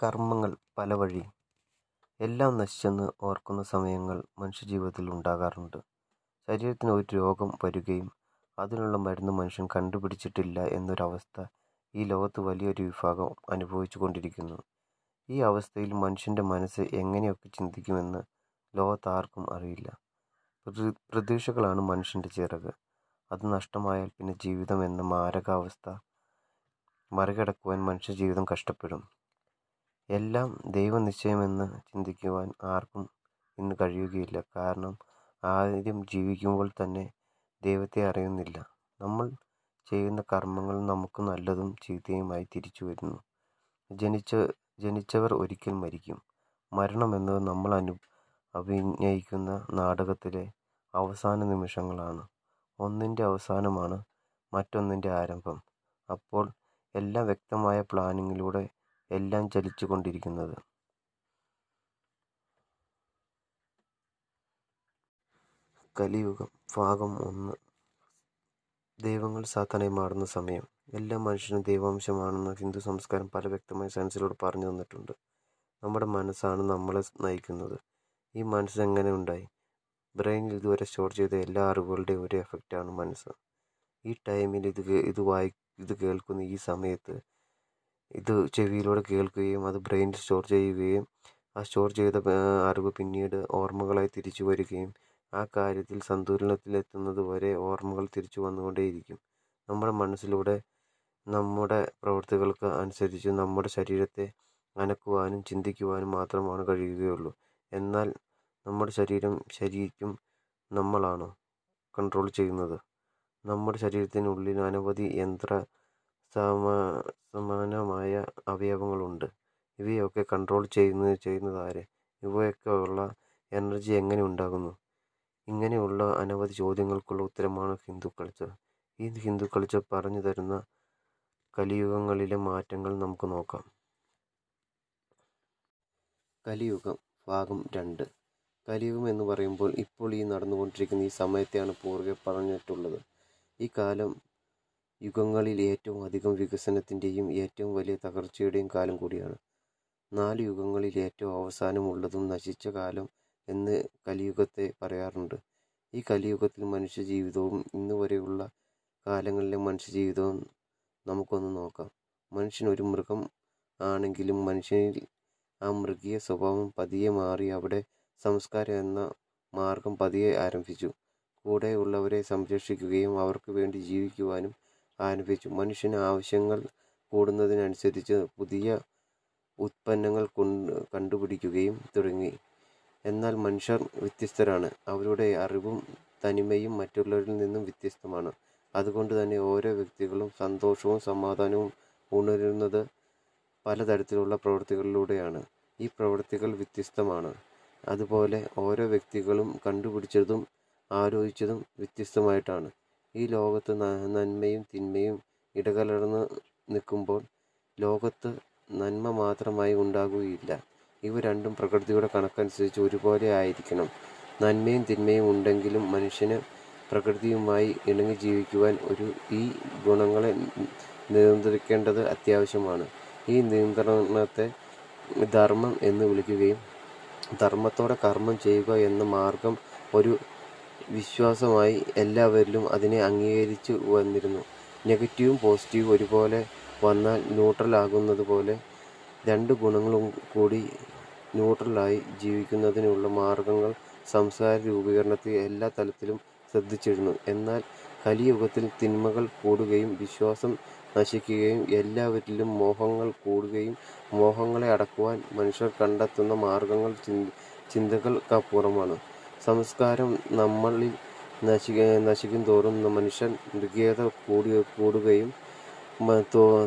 കർമ്മങ്ങൾ പല വഴി എല്ലാം നശിച്ചെന്ന് ഓർക്കുന്ന സമയങ്ങൾ മനുഷ്യജീവിതത്തിൽ ഉണ്ടാകാറുണ്ട്. ശരീരത്തിന് ഒരു രോഗം വരികയും അതിനുള്ള മരുന്ന് മനുഷ്യൻ കണ്ടുപിടിച്ചിട്ടില്ല എന്നൊരവസ്ഥ ഈ ലോകത്ത് വലിയൊരു വിഭാഗം അനുഭവിച്ചു കൊണ്ടിരിക്കുന്നു ഈ അവസ്ഥയിൽ മനുഷ്യന്റെ മനസ്സ് എങ്ങനെയൊക്കെ ചിന്തിക്കുമെന്ന് ലോകത്താർക്കും അറിയില്ല. പ്രതി പ്രതീക്ഷകളാണ് മനുഷ്യന്റെ ചിറക്. അത് നഷ്ടമായാൽ പിന്നെ ജീവിതം എന്ന മാരകാവസ്ഥ മറികടക്കുവാൻ മനുഷ്യജീവിതം കഷ്ടപ്പെടും. എല്ലാം ദൈവനിശ്ചയമെന്ന് ചിന്തിക്കുവാൻ ആർക്കും ഇന്ന് കഴിയുകയില്ല. കാരണം ആദ്യം ജീവിക്കുമ്പോൾ തന്നെ ദൈവത്തെ അറിയുന്നില്ല. നമ്മൾ ചെയ്യുന്ന കർമ്മങ്ങൾ നമുക്ക് നല്ലതും ചീത്തയുമായി തിരിച്ചു വരുന്നു. ജനിച്ച ജനിച്ചവർ ഒരിക്കൽ മരിക്കും. മരണം എന്നത് നമ്മൾ അനു അഭിനയിക്കുന്ന നാടകത്തിലെ അവസാന നിമിഷങ്ങളാണ്. ഒന്നിന്റെ അവസാനമാണ് മറ്റൊന്നിന്റെ ആരംഭം. അപ്പോൾ എല്ലാ വ്യക്തമായ പ്ലാനിങ്ങിലൂടെ എല്ലാം ചലിച്ചു കൊണ്ടിരിക്കുന്നത് കലിയുഗം ഭാഗം ഒന്ന്. ദൈവങ്ങൾ സാത്താനെ മാറുന്ന സമയം. എല്ലാ മനുഷ്യനും ദൈവാംശമാണെന്ന് ഹിന്ദു സംസ്കാരം പല വ്യക്തമായ സയൻസിലൂടെ പറഞ്ഞു തന്നിട്ടുണ്ട്. നമ്മുടെ മനസ്സാണ് നമ്മളെ നയിക്കുന്നത്. ഈ മനസ്സ് എങ്ങനെ ഉണ്ടായി? ബ്രെയിനിൽ ഇതുവരെ സ്റ്റോർ ചെയ്ത എല്ലാ അറിവുകളുടെയും ഒരു എഫക്റ്റാണ് മനസ്സ്. ഈ ടൈമിൽ ഇത് ഇത് വായി ഇത് കേൾക്കുന്ന ഈ സമയത്ത് ഇത് ചെവിയിലൂടെ കേൾക്കുകയും അത് ബ്രെയിനിൽ സ്റ്റോർ ചെയ്യുകയും ആ സ്റ്റോർ ചെയ്ത അറിവ് പിന്നീട് ഓർമ്മകളായി തിരിച്ചു വരികയും ആ കാര്യത്തിൽ സന്തുലനത്തിലെത്തുന്നത് വരെ ഓർമ്മകൾ തിരിച്ചു വന്നുകൊണ്ടേയിരിക്കും. നമ്മുടെ മനസ്സിലൂടെ നമ്മുടെ പ്രവൃത്തികൾക്ക് അനുസരിച്ച് നമ്മുടെ ശരീരത്തെ അനക്കുവാനും ചിന്തിക്കുവാനും മാത്രമാണ് കഴിയുകയുള്ളൂ. എന്നാൽ നമ്മുടെ ശരീരം ശരിക്കും നമ്മളാണോ? കൺട്രോൾ ചെയ്യുന്നത്. നമ്മുടെ ശരീരത്തിനുള്ളിൽ അനവധി യന്ത്ര സമാനമായ അവയവങ്ങളുണ്ട്. ഇവയൊക്കെ കൺട്രോൾ ചെയ്യുന്ന ചെയ്യുന്നതാര് ആര്? ഇവയൊക്കെ ഉള്ള എനർജി എങ്ങനെ ഉണ്ടാകുന്നു? ഇങ്ങനെയുള്ള അനവധി ചോദ്യങ്ങൾക്കുള്ള ഉത്തരമാണ് ഹിന്ദു കൾച്ചർ ഈ ഹിന്ദു കൾച്ചർ പറഞ്ഞു തരുന്ന കലിയുഗങ്ങളിലെ മാറ്റങ്ങൾ നമുക്ക് നോക്കാം. കലിയുഗം ഭാഗം രണ്ട്. കലിയുഗം എന്ന് പറയുമ്പോൾ ഇപ്പോൾ ഈ നടന്നുകൊണ്ടിരിക്കുന്ന ഈ സമയത്തെയാണ് പൂർവ പറഞ്ഞിട്ടുള്ളത്. ഈ കാലം യുഗങ്ങളിൽ ഏറ്റവും അധികം വികസനത്തിന്റെയും ഏറ്റവും വലിയ തകർച്ചയുടെയും കാലം കൂടിയാണ്. നാല് യുഗങ്ങളിൽ ഏറ്റവും അവസാനമുള്ളതും നശിച്ച കാലം എന്ന് കലിയുഗത്തെ പറയാറുണ്ട്. ഈ കലിയുഗത്തിൽ മനുഷ്യജീവിതവും ഇന്ന് വരെയുള്ള കാലങ്ങളിലെ മനുഷ്യജീവിതവും നമുക്കൊന്ന് നോക്കാം. മനുഷ്യൻ ഒരു മൃഗം ആണെങ്കിലും മനുഷ്യനിൽ ആ മൃഗീയ സ്വഭാവം പതിയെ മാറി അവിടെ സംസ്കാരം എന്ന മാർഗം പതിയെ ആരംഭിച്ചു. കൂടെയുള്ളവരെ സംരക്ഷിക്കുകയും അവർക്ക് വേണ്ടി ജീവിക്കുവാനും ആരംഭിച്ചു മനുഷ്യന് ആവശ്യങ്ങൾ കൂടുന്നതിനനുസരിച്ച് പുതിയ ഉത്പന്നങ്ങൾ കൊണ്ട് കണ്ടുപിടിക്കുകയും തുടങ്ങി. എന്നാൽ മനുഷ്യർ വ്യത്യസ്തരാണ്. അവരുടെ അറിവും തനിമയും മറ്റുള്ളവരിൽ നിന്നും വ്യത്യസ്തമാണ്. അതുകൊണ്ട് തന്നെ ഓരോ വ്യക്തികളും സന്തോഷവും സമാധാനവും ഉണരുന്നത് പലതരത്തിലുള്ള പ്രവൃത്തികളിലൂടെയാണ് ഈ പ്രവൃത്തികൾ വ്യത്യസ്തമാണ്. അതുപോലെ ഓരോ വ്യക്തികളും കണ്ടുപിടിച്ചതും ആലോചിച്ചതും വ്യത്യസ്തമായിട്ടാണ്. ഈ ലോകത്ത് നന്മയും തിന്മയും ഇടകലർന്ന് നിൽക്കുമ്പോൾ ലോകത്ത് നന്മ മാത്രമായി ഉണ്ടാകുകയില്ല. ഇവ രണ്ടും പ്രകൃതിയുടെ കണക്കനുസരിച്ച് ഒരുപോലെ ആയിരിക്കണം. നന്മയും തിന്മയും ഉണ്ടെങ്കിലും മനുഷ്യന് പ്രകൃതിയുമായി ഇണങ്ങി ജീവിക്കുവാൻ ഒരു ഈ ഗുണങ്ങളെ നിയന്ത്രിക്കേണ്ടത് അത്യാവശ്യമാണ്. ഈ നിയന്ത്രണത്തെ ധർമ്മം എന്ന് വിളിക്കുകയും ധർമ്മത്തോടെ കർമ്മം ചെയ്യുക എന്ന മാർഗം ഒരു വിശ്വാസമായി എല്ലാവരിലും അതിനെ അംഗീകരിച്ചു വന്നിരുന്നു. നെഗറ്റീവും പോസിറ്റീവും ഒരുപോലെ വന്നാൽ ന്യൂട്രൽ ആകുന്നത് പോലെ രണ്ട് ഗുണങ്ങളും കൂടി ന്യൂട്രലായി ജീവിക്കുന്നതിനുള്ള മാർഗങ്ങൾ സംസാര രൂപീകരണത്തിൽ എല്ലാ തലത്തിലും ശ്രദ്ധിച്ചിരുന്നു. എന്നാൽ കലിയുഗത്തിൽ തിന്മകൾ കൂടുകയും വിശ്വാസം നശിക്കുകയും എല്ലാവരിലും മോഹങ്ങൾ കൂടുകയും മോഹങ്ങളെ അടക്കുവാൻ മനുഷ്യർ കണ്ടെത്തുന്ന മാർഗങ്ങൾ ചിന്തകൾക്കപ്പുറമാണ്. സംസ്കാരം നമ്മളിൽ നശിക്ക നശിക്കും തോറും മനുഷ്യൻ മൃഗീയത കൂടി കൂടുകയും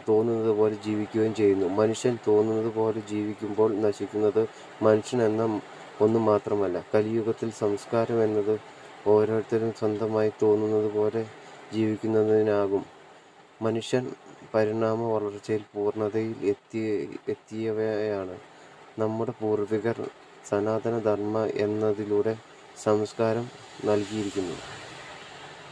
തോന്നുന്നത് പോലെ ജീവിക്കുകയും ചെയ്യുന്നു. മനുഷ്യൻ തോന്നുന്നത് പോലെ ജീവിക്കുമ്പോൾ നശിക്കുന്നത് മനുഷ്യൻ എന്ന ഒന്നും മാത്രമല്ല. കലിയുഗത്തിൽ സംസ്കാരം എന്നത് ഓരോരുത്തരും സ്വന്തമായി തോന്നുന്നത് പോലെ ജീവിക്കുന്നതിനാകും. മനുഷ്യൻ പരിണാമ വളർച്ചയിൽ പൂർണതയിൽ എത്തി എത്തിയവയാണ്. നമ്മുടെ പൂർവികർ സനാതന ധർമ്മ എന്നതിലൂടെ സംസ്കാരം നൽകിയിരിക്കുന്നു.